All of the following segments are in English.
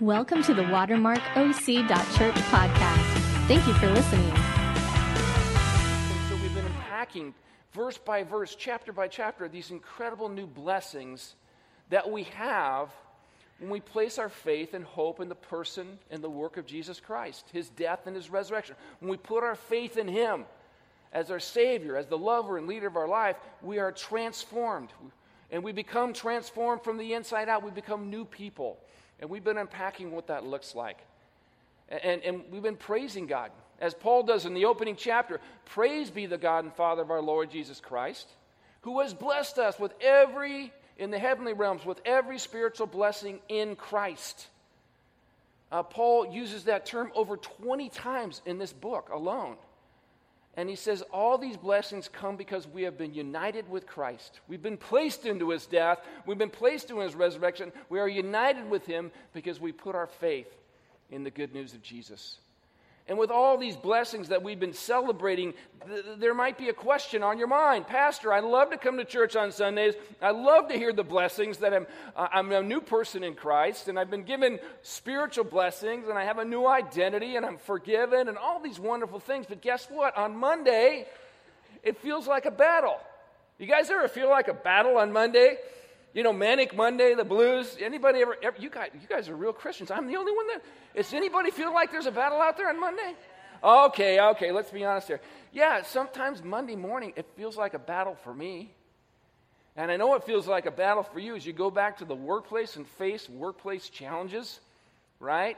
Welcome to the WatermarkOC.Church podcast. Thank you for listening. So we've been unpacking verse by verse, chapter by chapter, these incredible new blessings that we have when we place our faith and hope in the person and the work of Jesus Christ, his death and his resurrection. When we put our faith in him as our Savior, as the lover and leader of our life, we are transformed. And we become transformed from the inside out. We become new people. And we've been unpacking what that looks like. And, and we've been praising God. As Paul does in the opening chapter Praise be the God and Father of our Lord Jesus Christ, who has blessed us with every, in the heavenly realms, with every spiritual blessing in Christ. Uh, Paul uses that term over 20 times in this book alone. And he says, All these blessings come because we have been united with Christ. We've been placed into his death, we've been placed into his resurrection. We are united with him because we put our faith in the good news of Jesus. And with all these blessings that we've been celebrating, th- there might be a question on your mind. Pastor, I love to come to church on Sundays. I love to hear the blessings that I'm, uh, I'm a new person in Christ, and I've been given spiritual blessings, and I have a new identity, and I'm forgiven, and all these wonderful things. But guess what? On Monday, it feels like a battle. You guys ever feel like a battle on Monday? You know, Manic Monday, the blues. Anybody ever, ever, you, guys, you guys are real Christians. I'm the only one that. Does anybody feel like there's a battle out there on Monday? Okay, okay, let's be honest here. Yeah, sometimes Monday morning it feels like a battle for me. And I know it feels like a battle for you as you go back to the workplace and face workplace challenges, right?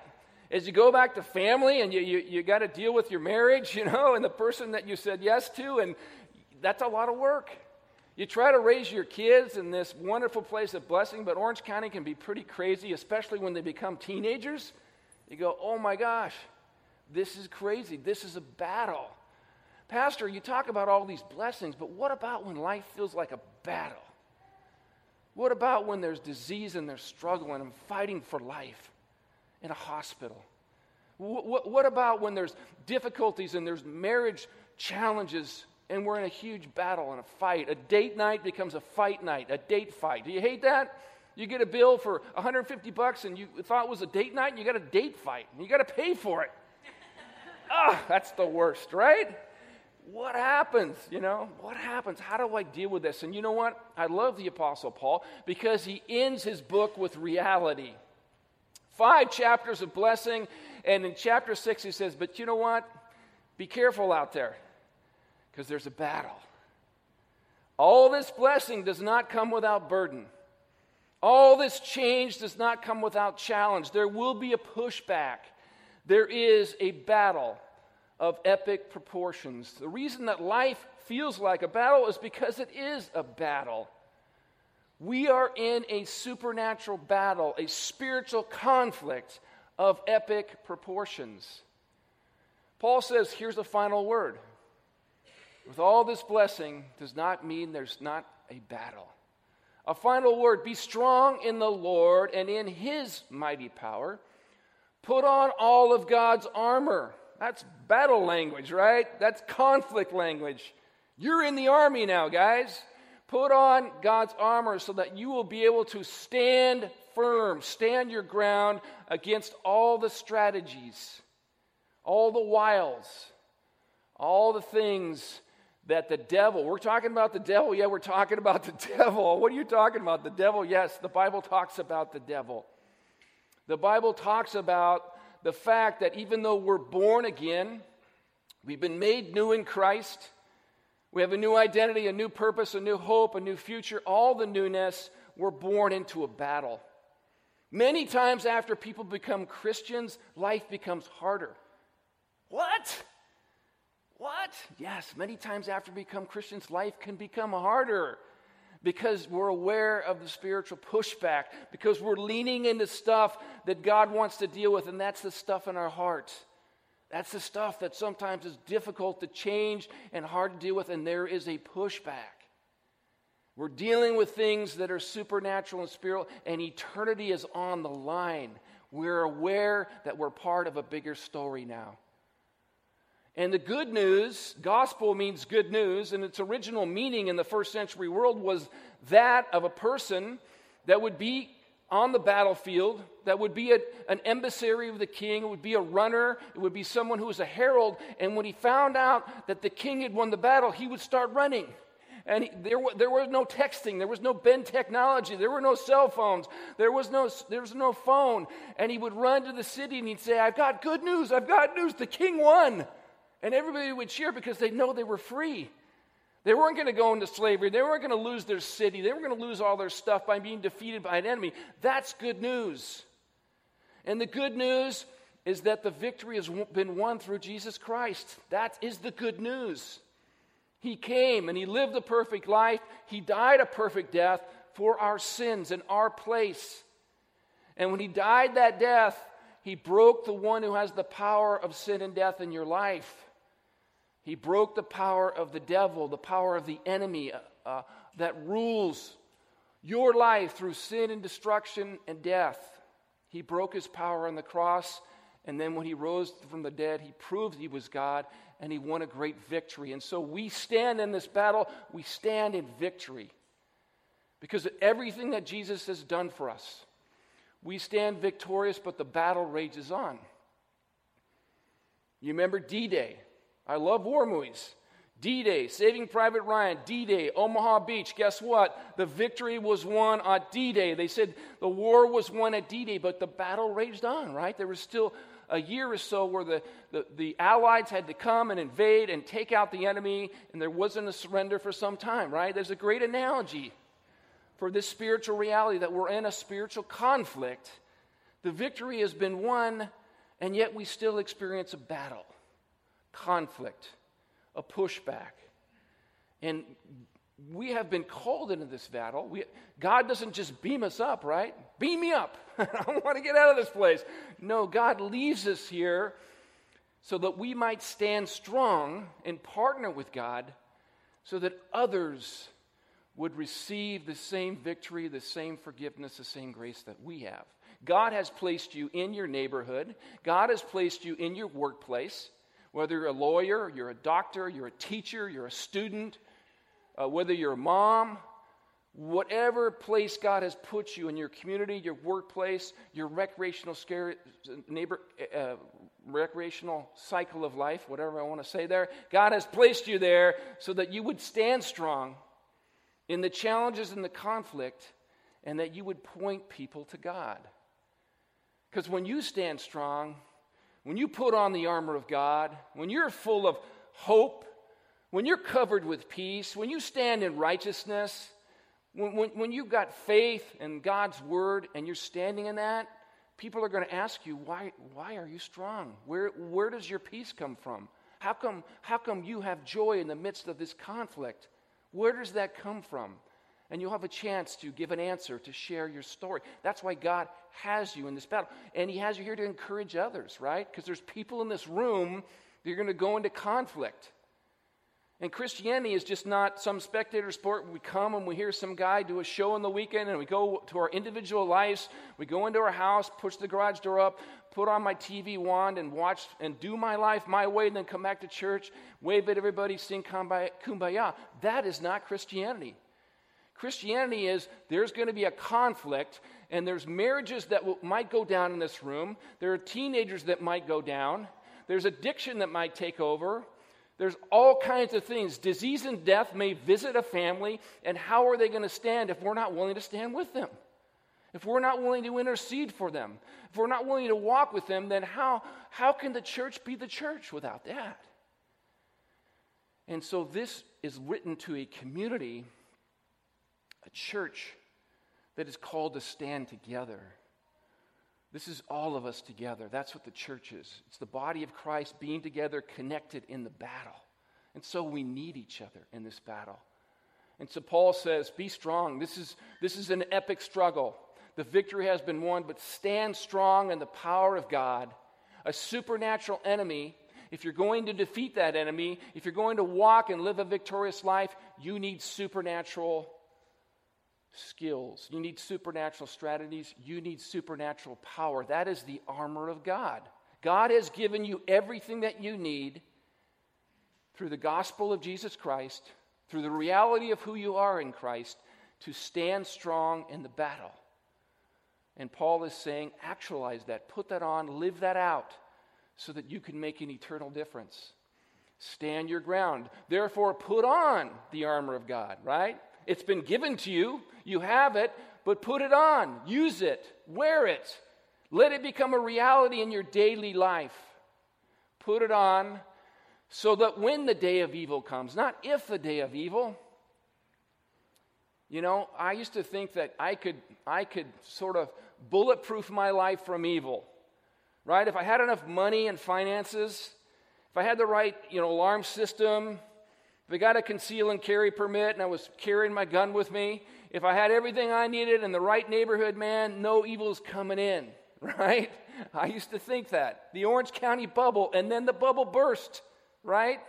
As you go back to family and you, you, you got to deal with your marriage, you know, and the person that you said yes to, and that's a lot of work. You try to raise your kids in this wonderful place of blessing, but Orange County can be pretty crazy, especially when they become teenagers. You go, oh my gosh, this is crazy. This is a battle. Pastor, you talk about all these blessings, but what about when life feels like a battle? What about when there's disease and there's struggle and I'm fighting for life in a hospital? What, what, what about when there's difficulties and there's marriage challenges and we're in a huge battle and a fight. A date night becomes a fight night, a date fight. Do you hate that? You get a bill for 150 bucks and you thought it was a date night and you got a date fight and you got to pay for it. Ah, that's the worst, right? What happens? You know, what happens? How do I deal with this? And you know what? I love the Apostle Paul because he ends his book with reality. Five chapters of blessing, and in chapter six, he says, But you know what? Be careful out there because there's a battle. All this blessing does not come without burden. All this change does not come without challenge. There will be a pushback. There is a battle of epic proportions. The reason that life feels like a battle is because it is a battle. We are in a supernatural battle, a spiritual conflict of epic proportions. Paul says, here's the final word with all this blessing does not mean there's not a battle. A final word be strong in the Lord and in his mighty power. Put on all of God's armor. That's battle language, right? That's conflict language. You're in the army now, guys. Put on God's armor so that you will be able to stand firm, stand your ground against all the strategies, all the wiles, all the things that the devil, we're talking about the devil. Yeah, we're talking about the devil. What are you talking about? The devil? Yes, the Bible talks about the devil. The Bible talks about the fact that even though we're born again, we've been made new in Christ, we have a new identity, a new purpose, a new hope, a new future, all the newness, we're born into a battle. Many times after people become Christians, life becomes harder. What? What? Yes, many times after we become Christians, life can become harder because we're aware of the spiritual pushback, because we're leaning into stuff that God wants to deal with, and that's the stuff in our hearts. That's the stuff that sometimes is difficult to change and hard to deal with, and there is a pushback. We're dealing with things that are supernatural and spiritual, and eternity is on the line. We're aware that we're part of a bigger story now. And the good news, gospel means good news, and its original meaning in the first century world was that of a person that would be on the battlefield that would be a, an emissary of the king. It would be a runner. It would be someone who was a herald. And when he found out that the king had won the battle, he would start running. And he, there, there was no texting. There was no Ben technology. There were no cell phones. There was no, there was no phone. And he would run to the city and he'd say, I've got good news. I've got news. The king won. And everybody would cheer because they know they were free. They weren't going to go into slavery. They weren't going to lose their city. They were going to lose all their stuff by being defeated by an enemy. That's good news. And the good news is that the victory has been won through Jesus Christ. That is the good news. He came and he lived a perfect life. He died a perfect death for our sins in our place. And when he died that death, he broke the one who has the power of sin and death in your life. He broke the power of the devil, the power of the enemy uh, uh, that rules your life through sin and destruction and death. He broke his power on the cross, and then when he rose from the dead, he proved he was God and he won a great victory. And so we stand in this battle, we stand in victory because of everything that Jesus has done for us. We stand victorious, but the battle rages on. You remember D Day. I love war movies. D Day, Saving Private Ryan, D Day, Omaha Beach. Guess what? The victory was won on D Day. They said the war was won at D Day, but the battle raged on, right? There was still a year or so where the, the, the, Allies had to come and invade and take out the enemy, and there wasn't a surrender for some time, right? There's a great analogy for this spiritual reality that we're in a spiritual conflict. The victory has been won, and yet we still experience a battle conflict, a pushback. And we have been called into this battle. We, God doesn't just beam us up, right? Beam me up. I want to get out of this place. No, God leaves us here so that we might stand strong and partner with God so that others would receive the same victory, the same forgiveness, the same grace that we have. God has placed you in your neighborhood, God has placed you in your workplace. Whether you're a lawyer, you're a doctor, you're a teacher, you're a student, uh, whether you're a mom, whatever place God has put you in your community, your workplace, your recreational scare, neighbor, uh, recreational cycle of life, whatever I want to say there, God has placed you there so that you would stand strong in the challenges and the conflict, and that you would point people to God. Because when you stand strong, when you put on the armor of God, when you're full of hope, when you're covered with peace, when you stand in righteousness, when, when, when you've got faith in God's word and you're standing in that, people are going to ask you, why, why are you strong? Where, where does your peace come from? How come, how come you have joy in the midst of this conflict? Where does that come from? And you'll have a chance to give an answer, to share your story. That's why God has you in this battle. And He has you here to encourage others, right? Because there's people in this room that are going to go into conflict. And Christianity is just not some spectator sport. We come and we hear some guy do a show on the weekend and we go to our individual lives. We go into our house, push the garage door up, put on my TV wand and watch and do my life my way, and then come back to church, wave at everybody, sing kumbaya. That is not Christianity. Christianity is there's going to be a conflict, and there's marriages that might go down in this room. There are teenagers that might go down. There's addiction that might take over. There's all kinds of things. Disease and death may visit a family, and how are they going to stand if we're not willing to stand with them? If we're not willing to intercede for them, if we're not willing to walk with them, then how, how can the church be the church without that? And so this is written to a community a church that is called to stand together. This is all of us together. That's what the church is. It's the body of Christ being together, connected in the battle. And so we need each other in this battle. And so Paul says, Be strong. This is, this is an epic struggle. The victory has been won, but stand strong in the power of God. A supernatural enemy, if you're going to defeat that enemy, if you're going to walk and live a victorious life, you need supernatural skills. You need supernatural strategies. You need supernatural power. That is the armor of God. God has given you everything that you need through the gospel of Jesus Christ, through the reality of who you are in Christ, to stand strong in the battle. And Paul is saying, actualize that, put that on, live that out, so that you can make an eternal difference. Stand your ground. Therefore, put on the armor of God, right? It's been given to you, you have it, but put it on, use it, wear it. Let it become a reality in your daily life. Put it on so that when the day of evil comes, not if the day of evil, you know, I used to think that I could, I could sort of bulletproof my life from evil, right? If I had enough money and finances, if I had the right, you know, alarm system, if I got a conceal and carry permit and I was carrying my gun with me, if I had everything I needed in the right neighborhood, man, no evil's coming in, right? I used to think that. The Orange County bubble, and then the bubble burst, right?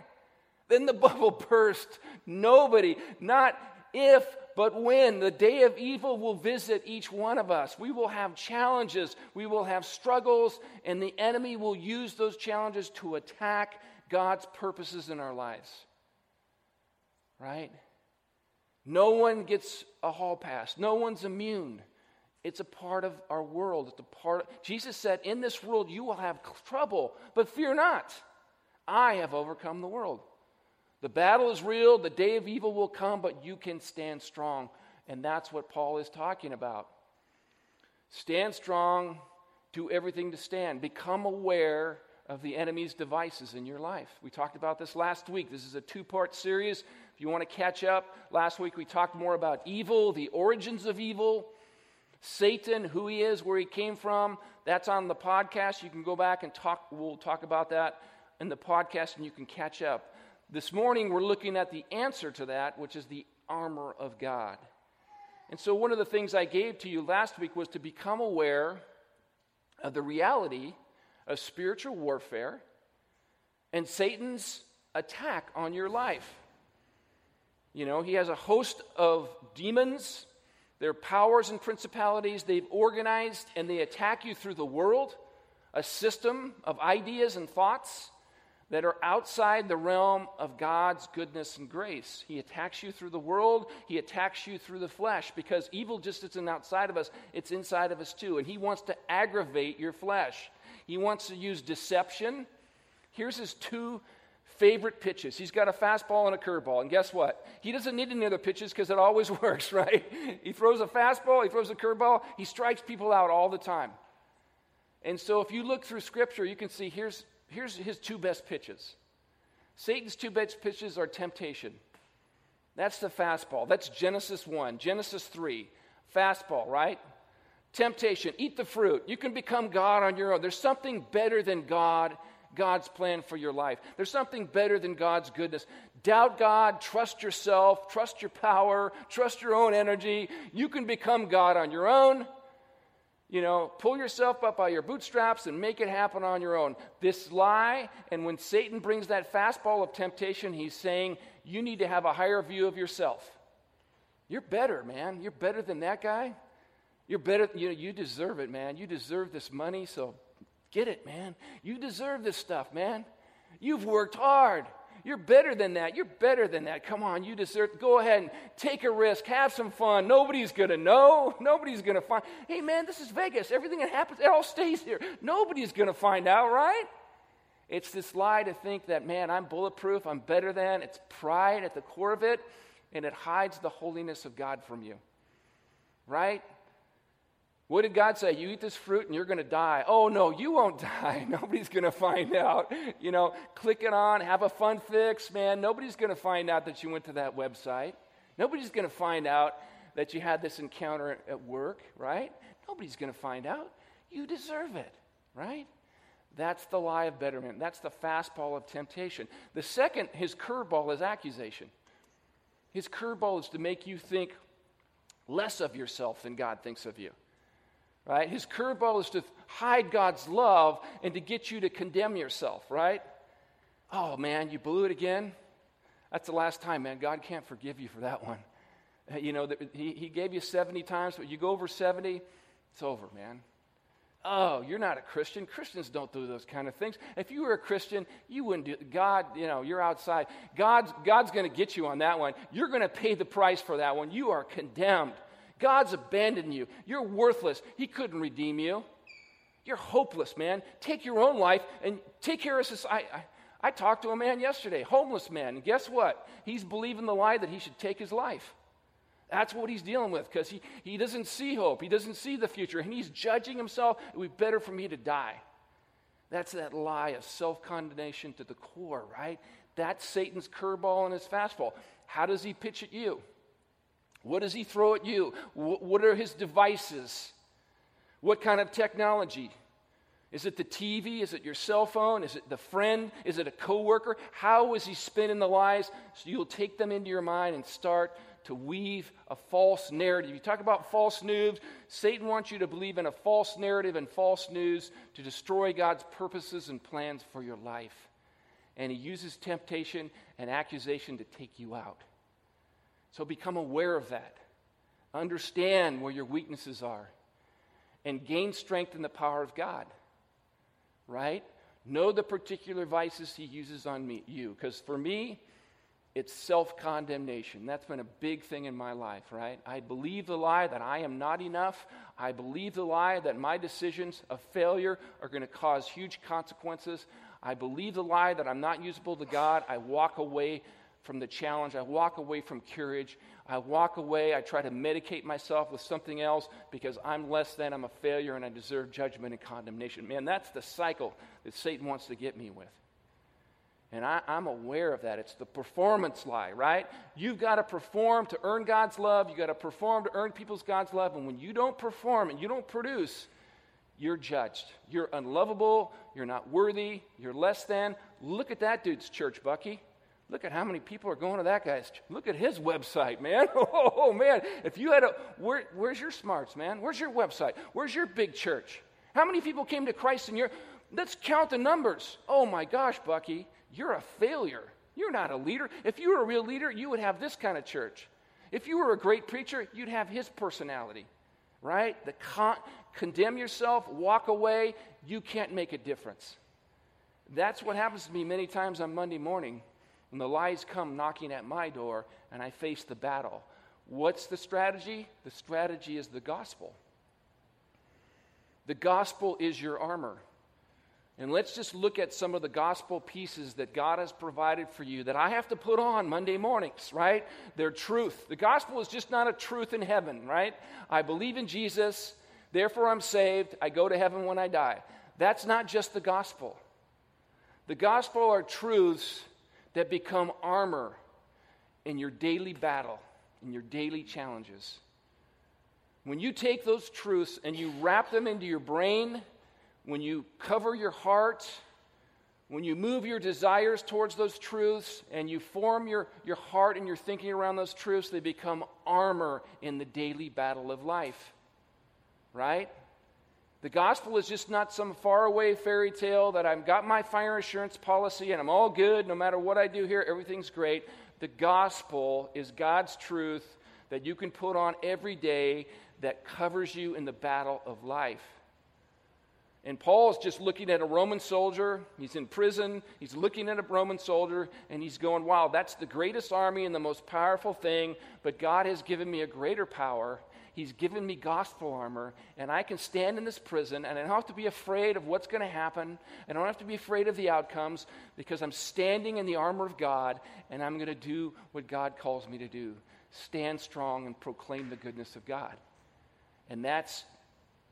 Then the bubble burst. Nobody, not if, but when the day of evil will visit each one of us. We will have challenges, we will have struggles, and the enemy will use those challenges to attack God's purposes in our lives. Right? No one gets a hall pass, no one's immune. It's a part of our world. It's a part of, Jesus said, In this world you will have trouble, but fear not. I have overcome the world. The battle is real, the day of evil will come, but you can stand strong. And that's what Paul is talking about. Stand strong, do everything to stand. Become aware of the enemy's devices in your life. We talked about this last week. This is a two part series. If you want to catch up, last week we talked more about evil, the origins of evil, Satan, who he is, where he came from. That's on the podcast. You can go back and talk. We'll talk about that in the podcast and you can catch up. This morning, we're looking at the answer to that, which is the armor of God. And so, one of the things I gave to you last week was to become aware of the reality of spiritual warfare and Satan's attack on your life. You know, he has a host of demons, their powers and principalities. They've organized and they attack you through the world, a system of ideas and thoughts that are outside the realm of God's goodness and grace. He attacks you through the world, He attacks you through the flesh because evil just isn't outside of us, it's inside of us too. And He wants to aggravate your flesh. He wants to use deception. Here's his two favorite pitches. He's got a fastball and a curveball. And guess what? He doesn't need any other pitches because it always works, right? He throws a fastball, he throws a curveball, he strikes people out all the time. And so if you look through Scripture, you can see here's here's his two best pitches. Satan's two best pitches are temptation. That's the fastball. That's Genesis 1. Genesis 3, fastball, right? Temptation, eat the fruit. You can become God on your own. There's something better than God, God's plan for your life. There's something better than God's goodness. Doubt God, trust yourself, trust your power, trust your own energy. You can become God on your own. You know, pull yourself up by your bootstraps and make it happen on your own. This lie, and when Satan brings that fastball of temptation, he's saying, you need to have a higher view of yourself. You're better, man. You're better than that guy. You're better, you know, you deserve it, man. You deserve this money, so get it, man. You deserve this stuff, man. You've worked hard. You're better than that. You're better than that. Come on, you deserve. Go ahead and take a risk. Have some fun. Nobody's going to know. Nobody's going to find. Hey, man, this is Vegas. Everything that happens, it all stays here. Nobody's going to find out, right? It's this lie to think that, man, I'm bulletproof. I'm better than. It's pride at the core of it, and it hides the holiness of God from you, right? What did God say? You eat this fruit and you're going to die. Oh, no, you won't die. Nobody's going to find out. You know, click it on, have a fun fix, man. Nobody's going to find out that you went to that website. Nobody's going to find out that you had this encounter at work, right? Nobody's going to find out. You deserve it, right? That's the lie of betterment. That's the fastball of temptation. The second, his curveball, is accusation. His curveball is to make you think less of yourself than God thinks of you right? His curveball is to hide God's love and to get you to condemn yourself, right? Oh man, you blew it again. That's the last time, man. God can't forgive you for that one. Uh, you know, he, he gave you 70 times, but you go over 70, it's over, man. Oh, you're not a Christian. Christians don't do those kind of things. If you were a Christian, you wouldn't do God, you know, you're outside. God's, God's going to get you on that one. You're going to pay the price for that one. You are condemned. God's abandoned you. You're worthless. He couldn't redeem you. You're hopeless, man. Take your own life and take care of society. I, I, I talked to a man yesterday, homeless man, and guess what? He's believing the lie that he should take his life. That's what he's dealing with because he, he doesn't see hope. He doesn't see the future. And he's judging himself. It would be better for me to die. That's that lie of self condemnation to the core, right? That's Satan's curveball and his fastball. How does he pitch at you? What does he throw at you? What are his devices? What kind of technology? Is it the TV? Is it your cell phone? Is it the friend? Is it a coworker? How is he spinning the lies? So you'll take them into your mind and start to weave a false narrative. You talk about false news, Satan wants you to believe in a false narrative and false news to destroy God's purposes and plans for your life. And he uses temptation and accusation to take you out. So become aware of that. Understand where your weaknesses are and gain strength in the power of God. Right? Know the particular vices he uses on me, you. Because for me, it's self condemnation. That's been a big thing in my life, right? I believe the lie that I am not enough. I believe the lie that my decisions of failure are going to cause huge consequences. I believe the lie that I'm not usable to God. I walk away from the challenge. I walk away from courage. I walk away. I try to medicate myself with something else because I'm less than, I'm a failure, and I deserve judgment and condemnation. Man, that's the cycle that Satan wants to get me with. And I, am aware of that. It's the performance lie, right? You've got to perform to earn God's love. You've got to perform to earn people's God's love. And when you don't perform and you don't produce, you're judged. You're unlovable. You're not worthy. You're less than. Look at that dude's church, Bucky. Look at how many people are going to that guy's. Look at his website, man. Oh, man. If you had a, where, where's your smarts, man? Where's your website? Where's your big church? How many people came to Christ in your, let's count the numbers. Oh my gosh, Bucky, you're a failure. You're not a leader. If you were a real leader, you would have this kind of church. If you were a great preacher, you'd have his personality, right? The con- condemn yourself, walk away, you can't make a difference. That's what happens to me many times on Monday morning when the lies come knocking at my door and I face the battle. What's the strategy? The strategy is the gospel. The gospel is your armor. And let's just look at some of the gospel pieces that God has provided for you that I have to put on Monday mornings, right? They're truth. The gospel is just not a truth in heaven, right? I believe in Jesus, therefore I'm saved, I go to heaven when I die. That's not just the gospel. The gospel are truths that become armor in your daily battle, in your daily challenges. When you take those truths and you wrap them into your brain, when you cover your heart, when you move your desires towards those truths and you form your, your heart and your thinking around those truths, they become armor in the daily battle of life. Right? The gospel is just not some faraway fairy tale that I've got my fire insurance policy and I'm all good no matter what I do here, everything's great. The gospel is God's truth that you can put on every day that covers you in the battle of life. And Paul's just looking at a Roman soldier. He's in prison. He's looking at a Roman soldier and he's going, Wow, that's the greatest army and the most powerful thing, but God has given me a greater power He's given me gospel armor, and I can stand in this prison, and I don't have to be afraid of what's going to happen. I don't have to be afraid of the outcomes because I'm standing in the armor of God, and I'm going to do what God calls me to do stand strong and proclaim the goodness of God. And that's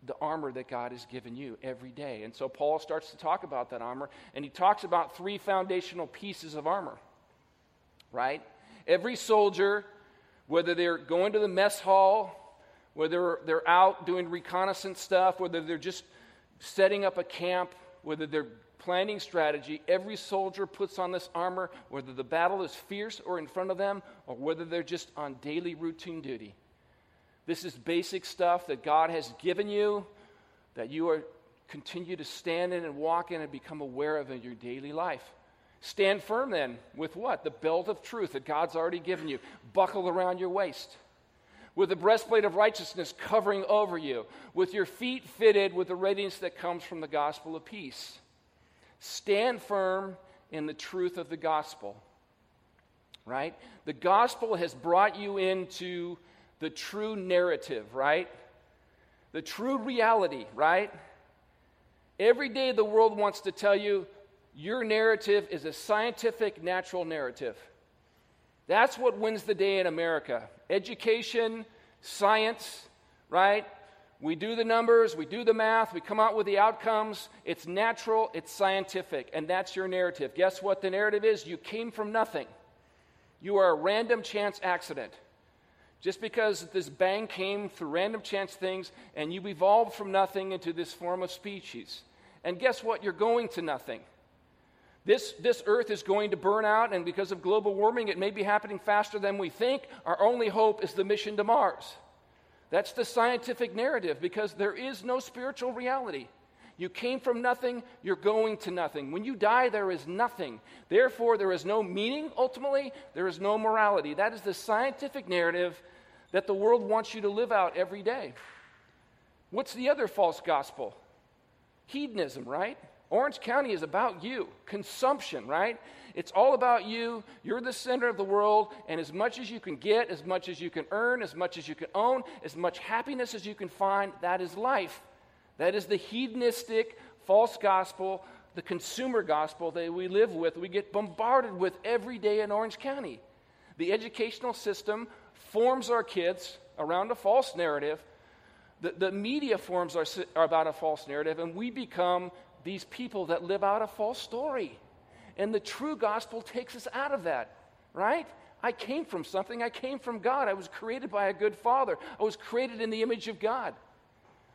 the armor that God has given you every day. And so Paul starts to talk about that armor, and he talks about three foundational pieces of armor, right? Every soldier, whether they're going to the mess hall, whether they're out doing reconnaissance stuff, whether they're just setting up a camp, whether they're planning strategy, every soldier puts on this armor, whether the battle is fierce or in front of them, or whether they're just on daily routine duty. This is basic stuff that God has given you that you are continue to stand in and walk in and become aware of in your daily life. Stand firm then with what? The belt of truth that God's already given you. Buckle around your waist with the breastplate of righteousness covering over you, with your feet fitted with the readiness that comes from the gospel of peace. Stand firm in the truth of the gospel. Right? The gospel has brought you into the true narrative, right? The true reality, right? Every day the world wants to tell you your narrative is a scientific, natural narrative. That's what wins the day in America. Education, science, right? We do the numbers, we do the math, we come out with the outcomes. It's natural, it's scientific, and that's your narrative. Guess what the narrative is? You came from nothing. You are a random chance accident. Just because this bang came through random chance things and you evolved from nothing into this form of species. And guess what? You're going to nothing. This, this earth is going to burn out, and because of global warming, it may be happening faster than we think. Our only hope is the mission to Mars. That's the scientific narrative because there is no spiritual reality. You came from nothing, you're going to nothing. When you die, there is nothing. Therefore, there is no meaning, ultimately, there is no morality. That is the scientific narrative that the world wants you to live out every day. What's the other false gospel? Hedonism, right? Orange County is about you, consumption, right? It's all about you. You're the center of the world, and as much as you can get, as much as you can earn, as much as you can own, as much happiness as you can find, that is life. That is the hedonistic, false gospel, the consumer gospel that we live with, we get bombarded with every day in Orange County. The educational system forms our kids around a false narrative. The, the media forms are, are about a false narrative, and we become these people that live out a false story. And the true gospel takes us out of that, right? I came from something. I came from God. I was created by a good father. I was created in the image of God,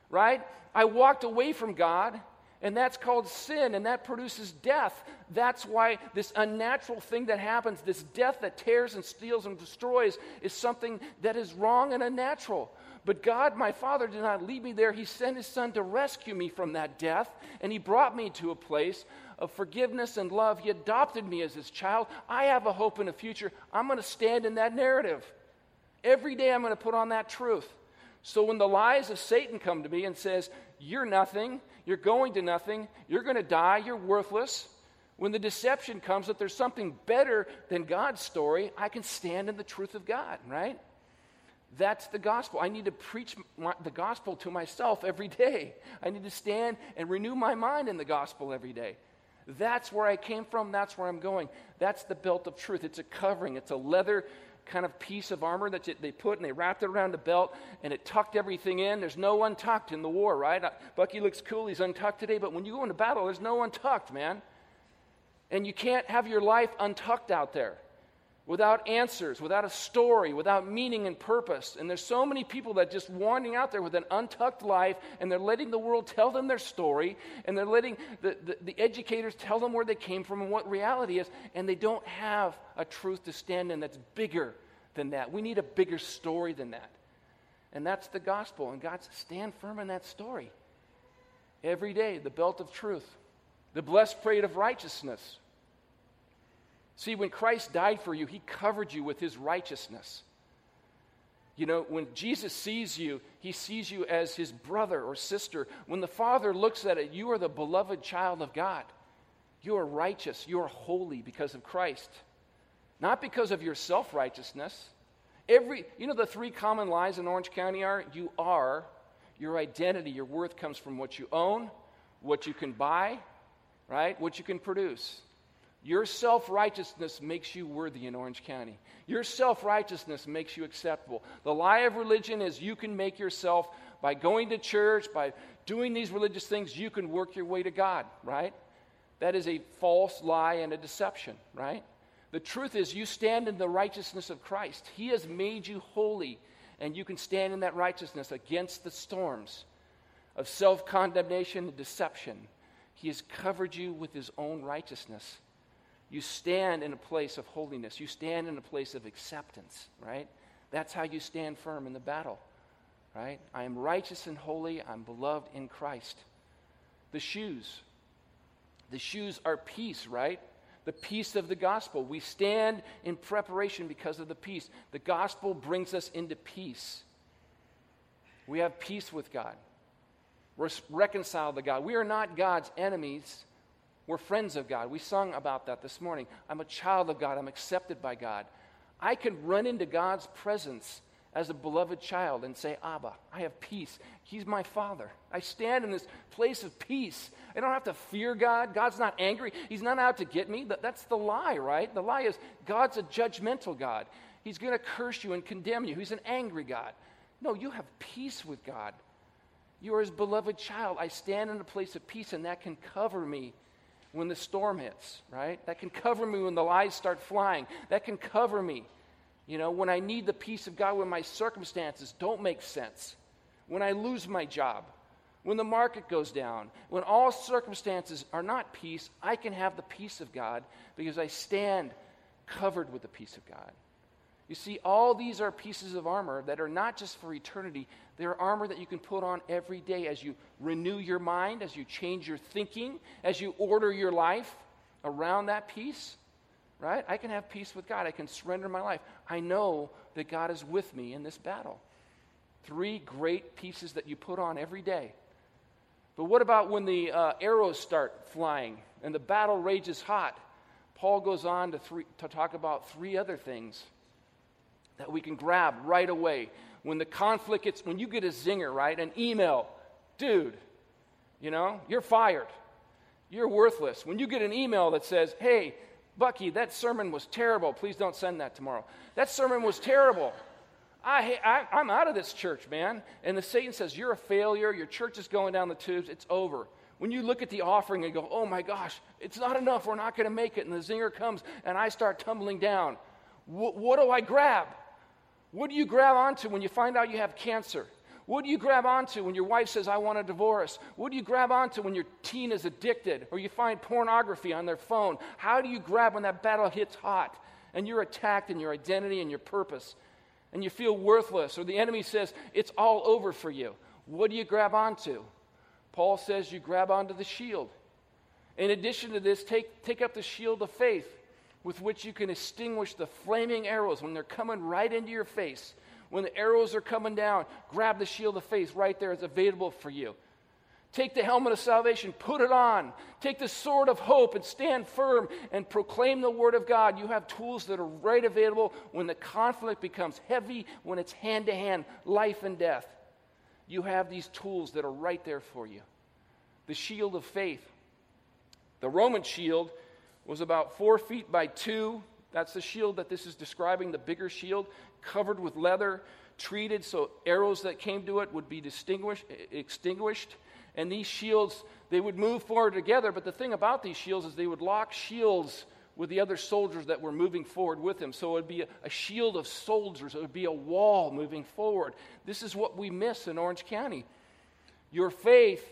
right? I walked away from God, and that's called sin, and that produces death. That's why this unnatural thing that happens, this death that tears and steals and destroys, is something that is wrong and unnatural. But God, my Father, did not leave me there. He sent His Son to rescue me from that death, and He brought me to a place of forgiveness and love. He adopted me as His child. I have a hope in a future. I'm going to stand in that narrative. Every day I'm going to put on that truth. So when the lies of Satan come to me and says, "You're nothing. You're going to nothing. You're going to die. You're worthless." When the deception comes that there's something better than God's story, I can stand in the truth of God, right? That's the gospel. I need to preach my, the gospel to myself every day. I need to stand and renew my mind in the gospel every day. That's where I came from. That's where I'm going. That's the belt of truth. It's a covering, it's a leather kind of piece of armor that they put and they wrapped it around the belt and it tucked everything in. There's no untucked in the war, right? Uh, Bucky looks cool. He's untucked today, but when you go into battle, there's no untucked, man. And you can't have your life untucked out there without answers, without a story, without meaning and purpose. And there's so many people that just wandering out there with an untucked life, and they're letting the world tell them their story, and they're letting the, the, the, educators tell them where they came from and what reality is, and they don't have a truth to stand in that's bigger than that. We need a bigger story than that. And that's the gospel. And God stand firm in that story. Every day, the belt of truth, the breastplate of righteousness, See, when Christ died for you, he covered you with his righteousness. You know, when Jesus sees you, he sees you as his brother or sister. When the Father looks at it, you are the beloved child of God. You are righteous. You are holy because of Christ, not because of your self righteousness. Every, you know, the three common lies in Orange County are you are, your identity, your worth comes from what you own, what you can buy, right? What you can produce. Your self righteousness makes you worthy in Orange County. Your self righteousness makes you acceptable. The lie of religion is you can make yourself, by going to church, by doing these religious things, you can work your way to God, right? That is a false lie and a deception, right? The truth is, you stand in the righteousness of Christ. He has made you holy, and you can stand in that righteousness against the storms of self condemnation and deception. He has covered you with His own righteousness. You stand in a place of holiness. You stand in a place of acceptance, right? That's how you stand firm in the battle, right? I am righteous and holy. I'm beloved in Christ. The shoes. The shoes are peace, right? The peace of the gospel. We stand in preparation because of the peace. The gospel brings us into peace. We have peace with God. We're reconciled to God. We are not God's enemies. We're friends of God. We sung about that this morning. I'm a child of God. I'm accepted by God. I can run into God's presence as a beloved child and say, Abba, I have peace. He's my father. I stand in this place of peace. I don't have to fear God. God's not angry. He's not out to get me. That's the lie, right? The lie is God's a judgmental God. He's going to curse you and condemn you. He's an angry God. No, you have peace with God. You are his beloved child. I stand in a place of peace, and that can cover me when the storm hits, right? That can cover me when the lies start flying. That can cover me you know, when I need the peace of God, when my circumstances don't make sense, when I lose my job, when the market goes down, when all circumstances are not peace, I can have the peace of God because I stand covered with the peace of God. You see, all these are pieces of armor that are not just for eternity, they're armor that you can put on every day as you renew your mind, as you change your thinking, as you order your life around that peace right? I can have peace with God. I can surrender my life. I know that God is with me in this battle. Three great pieces that you put on every day. But what about when the uh, arrows start flying and the battle rages hot? Paul goes on to, three, to talk about three other things that we can grab right away. When the conflict gets, when you get a zinger, right? An email, dude, you know, you're fired. You're worthless. When you get an email that says, hey, Bucky, that sermon was terrible. Please don't send that tomorrow. That sermon was terrible. I, I, am out of this church, man. And the Satan says, You're a failure. Your church is going down the tubes. It's over. When you look at the offering and go, Oh my gosh, it's not enough. We're not going to make it. And the zinger comes and I start tumbling down. W- what do I grab? What do you grab onto when you find out you have cancer? What do you grab onto when your wife says, I want a divorce? What do you grab onto when your teen is addicted or you find pornography on their phone? How do you grab when that battle hits hot and you're attacked in your identity and your purpose and you feel worthless or the enemy says, it's all over for you? What do you grab onto? Paul says you grab onto the shield. In addition to this, take, take up the shield of faith with which you can extinguish the flaming arrows when they're coming right into your face when the arrows are coming down, grab the shield of faith right there. It's available for you. Take the helmet of salvation, put it on. Take the sword of hope and stand firm and proclaim the word of God. You have tools that are right available when the conflict becomes heavy, when it's hand to hand, life and death. You have these tools that are right there for you. The shield of faith. The Roman shield was about four feet by two. That's the shield that this is describing, the bigger shield covered with leather, treated so arrows that came to it would be distinguished, extinguished. And these shields, they would move forward together. But the thing about these shields is they would lock shields with the other soldiers that were moving forward with him. So it would be a, a shield of soldiers, it would be a wall moving forward. This is what we miss in Orange County. Your faith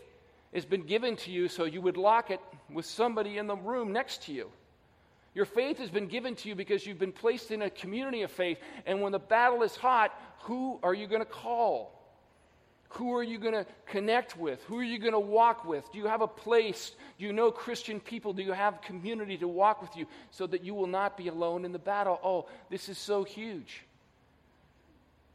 has been given to you so you would lock it with somebody in the room next to you. Your faith has been given to you because you've been placed in a community of faith. And when the battle is hot, who are you going to call? Who are you going to connect with? Who are you going to walk with? Do you have a place? Do you know Christian people? Do you have community to walk with you so that you will not be alone in the battle? Oh, this is so huge.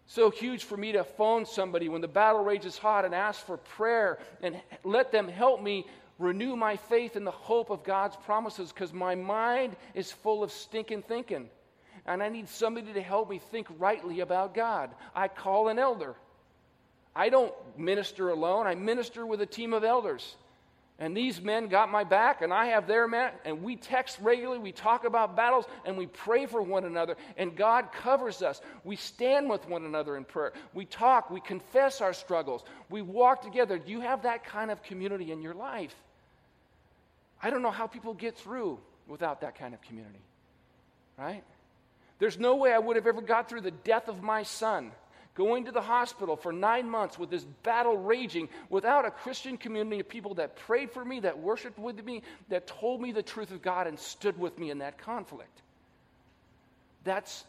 So huge for me to phone somebody when the battle rages hot and ask for prayer and let them help me renew my faith in the hope of God's promises because my mind is full of stinking thinking. And I need somebody to help me think rightly about God. I call an elder. I don't minister alone, I minister with a team of elders. And these men got my back, and I have their men, and we text regularly, we talk about battles, and we pray for one another, and God covers us. We stand with one another in prayer. We talk, we confess our struggles, we walk together. Do you have that kind of community in your life? I don't know how people get through without that kind of community, right? There's no way I would have ever got through the death of my son, going to the hospital for nine months with this battle raging without a Christian community of people that prayed for me, that worshiped with me, that told me the truth of God and stood with me in that conflict. That's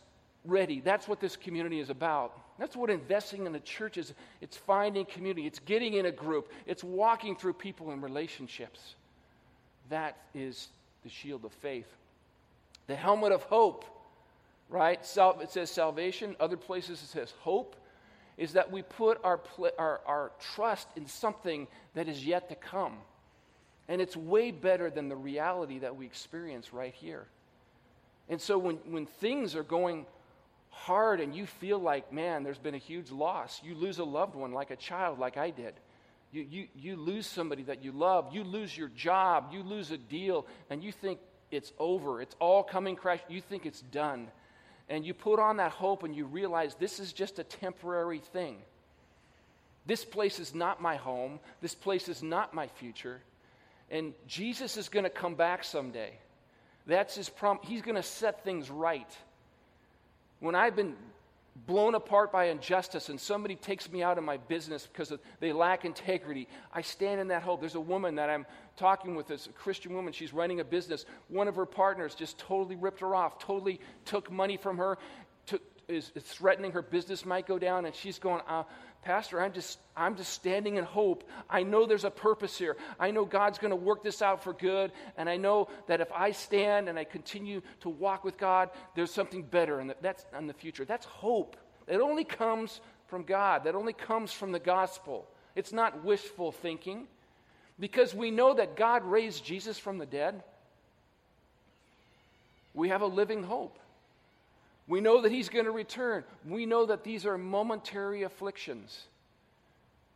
ready. That's what this community is about. That's what investing in a church is. It's finding community, it's getting in a group, it's walking through people and relationships. That is the shield of faith. The helmet of hope, right? it says salvation. Other places it says hope. Is that we put our, our, our trust in something that is yet to come. And it's way better than the reality that we experience right here. And so when, when things are going hard and you feel like, man, there's been a huge loss. You lose a loved one like a child, like I did. You, you, you lose somebody that you love. You lose your job. You lose a deal, and you think it's over. It's all coming crash. You think it's done. And you put on that hope and you realize this is just a temporary thing. This place is not my home. This place is not my future. And Jesus is going to come back someday. That's his promise. He's going to set things right. When I've been blown apart by injustice and somebody takes me out of my business because they lack integrity, I stand in that hope. There's a woman that I'm talking with, this Christian woman. She's running a business. One of her partners just totally ripped her off, totally took money from her, took, is, is threatening her business might go down, and she's going, uh, Pastor, I'm just, I'm just standing in hope. I know there's a purpose here. I know God's going to work this out for good. And I know that if I stand and I continue to walk with God, there's something better. And that's in the future. That's hope. It only comes from God, that only comes from the gospel. It's not wishful thinking because we know that God raised Jesus from the dead. We have a living hope. We know that He's going to return. We know that these are momentary afflictions.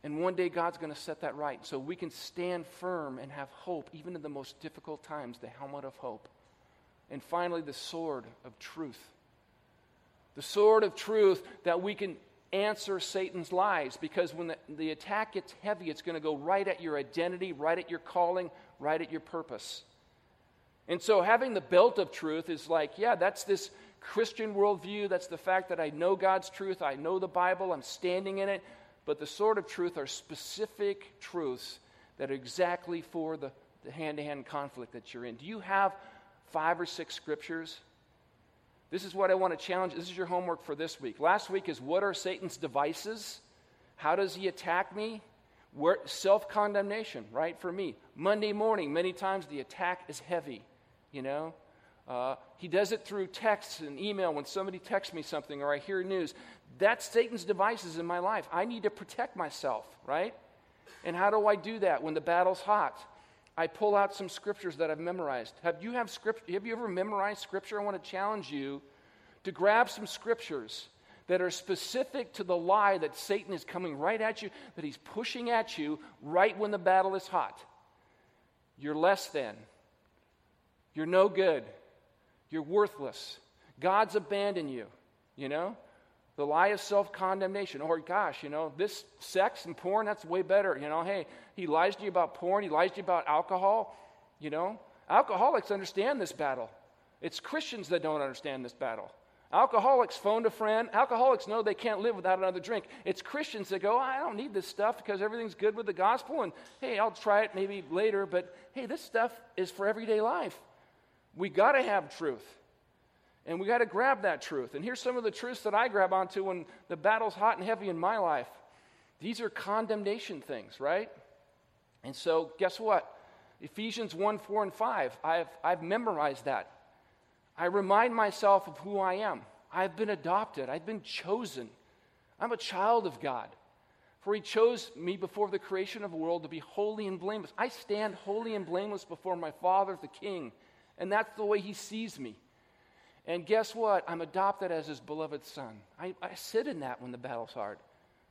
And one day God's going to set that right so we can stand firm and have hope, even in the most difficult times, the helmet of hope. And finally, the sword of truth. The sword of truth that we can answer Satan's lies because when the, the attack gets heavy, it's going to go right at your identity, right at your calling, right at your purpose. And so having the belt of truth is like, yeah, that's this Christian worldview. That's the fact that I know God's truth, I know the Bible, I'm standing in it. But the sword of truth are specific truths that are exactly for the hand to hand conflict that you're in. Do you have five or six scriptures? This is what I want to challenge. This is your homework for this week. Last week is what are Satan's devices? How does he attack me? Self condemnation, right? For me. Monday morning, many times the attack is heavy, you know? Uh, he does it through text and email when somebody texts me something or I hear news. That's Satan's devices in my life. I need to protect myself, right? And how do I do that when the battle's hot? I pull out some scriptures that I've memorized. Have you have script, have you ever memorized scripture? I want to challenge you to grab some scriptures that are specific to the lie that Satan is coming right at you, that he's pushing at you right when the battle is hot. You're less than. You're no good. You're worthless. God's abandoned you, you know? The lie of self condemnation. Or, gosh, you know, this sex and porn, that's way better. You know, hey, he lies to you about porn, he lies to you about alcohol. You know, alcoholics understand this battle. It's Christians that don't understand this battle. Alcoholics phoned a friend. Alcoholics know they can't live without another drink. It's Christians that go, I don't need this stuff because everything's good with the gospel, and hey, I'll try it maybe later, but hey, this stuff is for everyday life. We got to have truth. And we got to grab that truth. And here's some of the truths that I grab onto when the battle's hot and heavy in my life. These are condemnation things, right? And so, guess what? Ephesians 1 4 and 5, I've, I've memorized that. I remind myself of who I am. I've been adopted, I've been chosen. I'm a child of God. For he chose me before the creation of the world to be holy and blameless. I stand holy and blameless before my Father, the King. And that's the way he sees me. And guess what? I'm adopted as his beloved son. I, I sit in that when the battle's hard.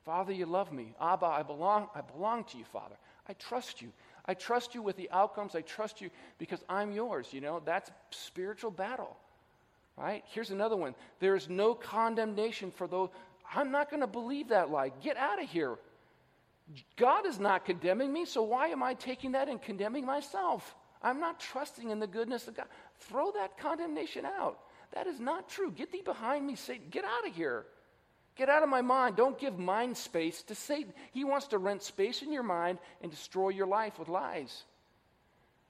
Father, you love me. Abba, I belong, I belong to you, Father. I trust you. I trust you with the outcomes. I trust you because I'm yours. You know, that's spiritual battle. Right? Here's another one. There is no condemnation for those. I'm not going to believe that lie. Get out of here. God is not condemning me, so why am I taking that and condemning myself? I'm not trusting in the goodness of God. Throw that condemnation out. That is not true. Get thee behind me, Satan. Get out of here. Get out of my mind. Don't give mind space to Satan. He wants to rent space in your mind and destroy your life with lies.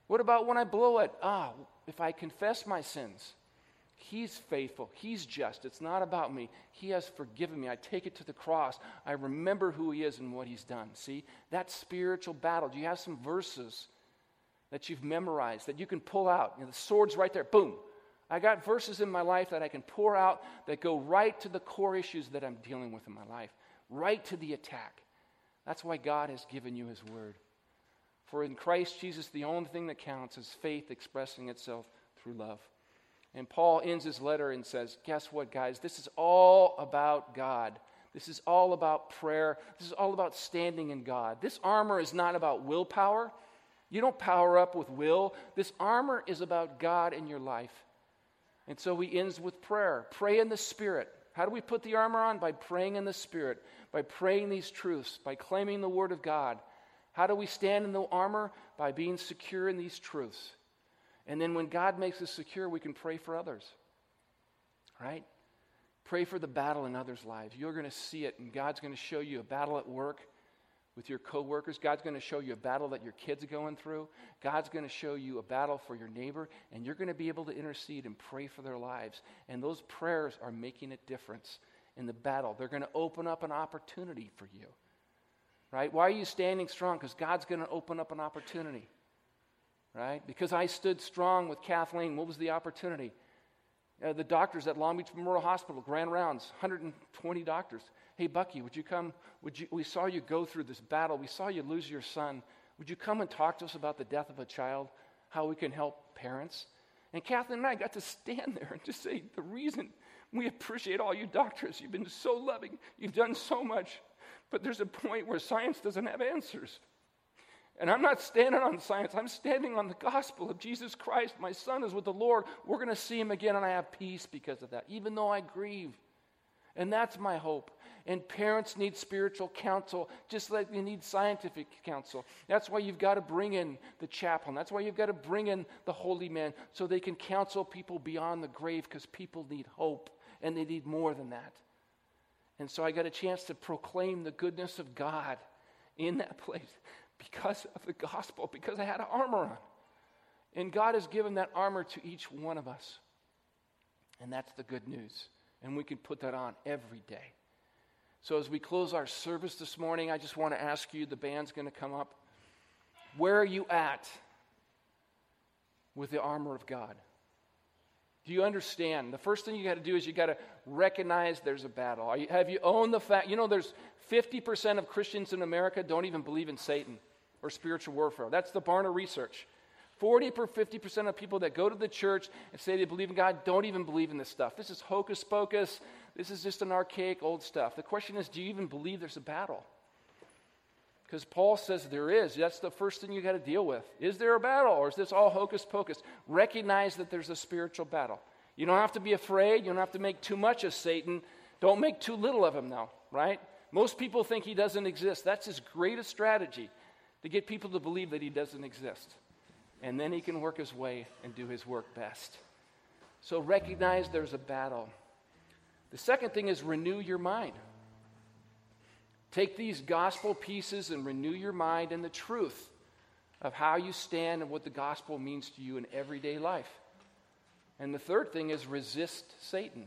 What about when I blow it? Ah, if I confess my sins, He's faithful. He's just. It's not about me. He has forgiven me. I take it to the cross. I remember who He is and what He's done. See, that spiritual battle. Do you have some verses that you've memorized that you can pull out. You know, the sword's right there. Boom. I got verses in my life that I can pour out that go right to the core issues that I'm dealing with in my life, right to the attack. That's why God has given you His Word. For in Christ Jesus, the only thing that counts is faith expressing itself through love. And Paul ends his letter and says, Guess what, guys? This is all about God. This is all about prayer. This is all about standing in God. This armor is not about willpower. You don't power up with will. This armor is about God in your life. And so he ends with prayer. Pray in the Spirit. How do we put the armor on? By praying in the Spirit, by praying these truths, by claiming the Word of God. How do we stand in the armor? By being secure in these truths. And then when God makes us secure, we can pray for others. Right? Pray for the battle in others' lives. You're going to see it, and God's going to show you a battle at work with your coworkers. God's going to show you a battle that your kids are going through. God's going to show you a battle for your neighbor, and you're going to be able to intercede and pray for their lives. And those prayers are making a difference in the battle. They're going to open up an opportunity for you. Right? Why are you standing strong? Because God's going to open up an opportunity. Right? Because I stood strong with Kathleen, what was the opportunity? Uh, the doctors at Long Beach Memorial Hospital, grand rounds, 120 doctors. Hey, Bucky, would you come? Would you, we saw you go through this battle. We saw you lose your son. Would you come and talk to us about the death of a child, how we can help parents? And Kathleen and I got to stand there and just say, the reason we appreciate all you doctors, you've been so loving, you've done so much, but there's a point where science doesn't have answers. And I'm not standing on science, I'm standing on the gospel of Jesus Christ. My son is with the Lord. We're going to see him again, and I have peace because of that, even though I grieve. And that's my hope. And parents need spiritual counsel just like they need scientific counsel. That's why you've got to bring in the chaplain. That's why you've got to bring in the holy man so they can counsel people beyond the grave because people need hope and they need more than that. And so I got a chance to proclaim the goodness of God in that place because of the gospel, because I had armor on. And God has given that armor to each one of us. And that's the good news. And we can put that on every day. So as we close our service this morning, I just want to ask you the band's going to come up. Where are you at with the armor of God? Do you understand? The first thing you got to do is you got to recognize there's a battle. You, have you owned the fact? You know, there's 50% of Christians in America don't even believe in Satan or spiritual warfare. That's the Barna research. 40 or 50% of people that go to the church and say they believe in God don't even believe in this stuff. This is hocus pocus. This is just an archaic old stuff. The question is do you even believe there's a battle? Because Paul says there is. That's the first thing you got to deal with. Is there a battle or is this all hocus pocus? Recognize that there's a spiritual battle. You don't have to be afraid. You don't have to make too much of Satan. Don't make too little of him though, right? Most people think he doesn't exist. That's his greatest strategy to get people to believe that he doesn't exist. And then he can work his way and do his work best. So recognize there's a battle. The second thing is renew your mind. Take these gospel pieces and renew your mind in the truth of how you stand and what the gospel means to you in everyday life. And the third thing is resist Satan.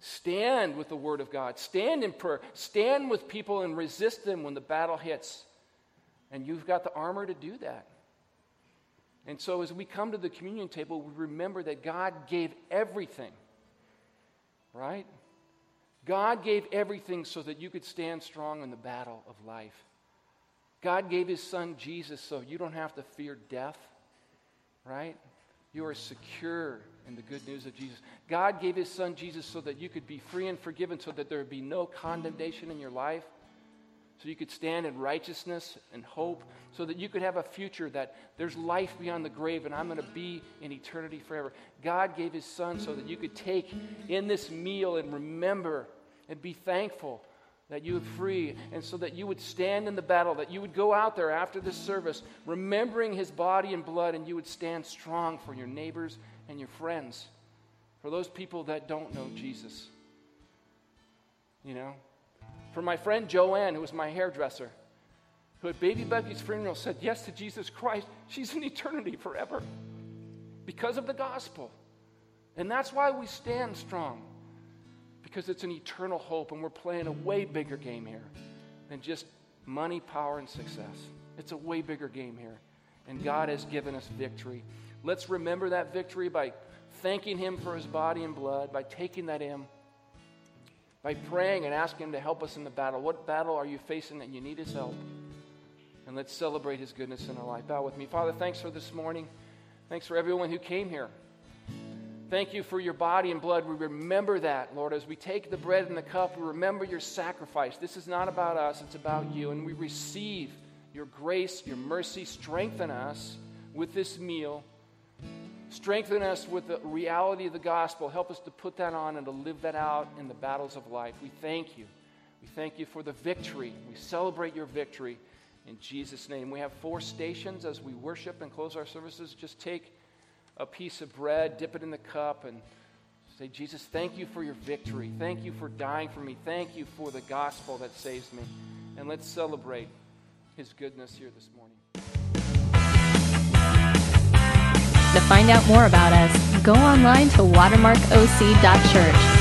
Stand with the Word of God. Stand in prayer. Stand with people and resist them when the battle hits. And you've got the armor to do that. And so as we come to the communion table, we remember that God gave everything, right? God gave everything so that you could stand strong in the battle of life. God gave his son Jesus so you don't have to fear death, right? You are secure in the good news of Jesus. God gave his son Jesus so that you could be free and forgiven, so that there would be no condemnation in your life, so you could stand in righteousness and hope, so that you could have a future that there's life beyond the grave and I'm going to be in eternity forever. God gave his son so that you could take in this meal and remember and be thankful that you are free, and so that you would stand in the battle, that you would go out there after this service remembering his body and blood, and you would stand strong for your neighbors and your friends, for those people that don't know Jesus. You know? For my friend Joanne, who was my hairdresser, who at Baby Bucky's funeral said yes to Jesus Christ, she's in eternity forever because of the gospel. And that's why we stand strong because it's an eternal hope, and we're playing a way bigger game here than just money, power, and success. It's a way bigger game here. And God has given us victory. Let's remember that victory by thanking Him for His body and blood, by taking that in, by praying and asking Him to help us in the battle. What battle are you facing that you need His help? And let's celebrate His goodness in our life. Bow with me. Father, thanks for this morning. Thanks for everyone who came here. Thank you for your body and blood. We remember that, Lord, as we take the bread and the cup. We remember your sacrifice. This is not about us, it's about you. And we receive your grace, your mercy. Strengthen us with this meal. Strengthen us with the reality of the gospel. Help us to put that on and to live that out in the battles of life. We thank you. We thank you for the victory. We celebrate your victory in Jesus' name. We have four stations as we worship and close our services. Just take a piece of bread, dip it in the cup, and say, Jesus, thank you for your victory. Thank you for dying for me. Thank you for the gospel that saves me. And let's celebrate his goodness here this morning. To find out more about us, go online to watermarkoc.church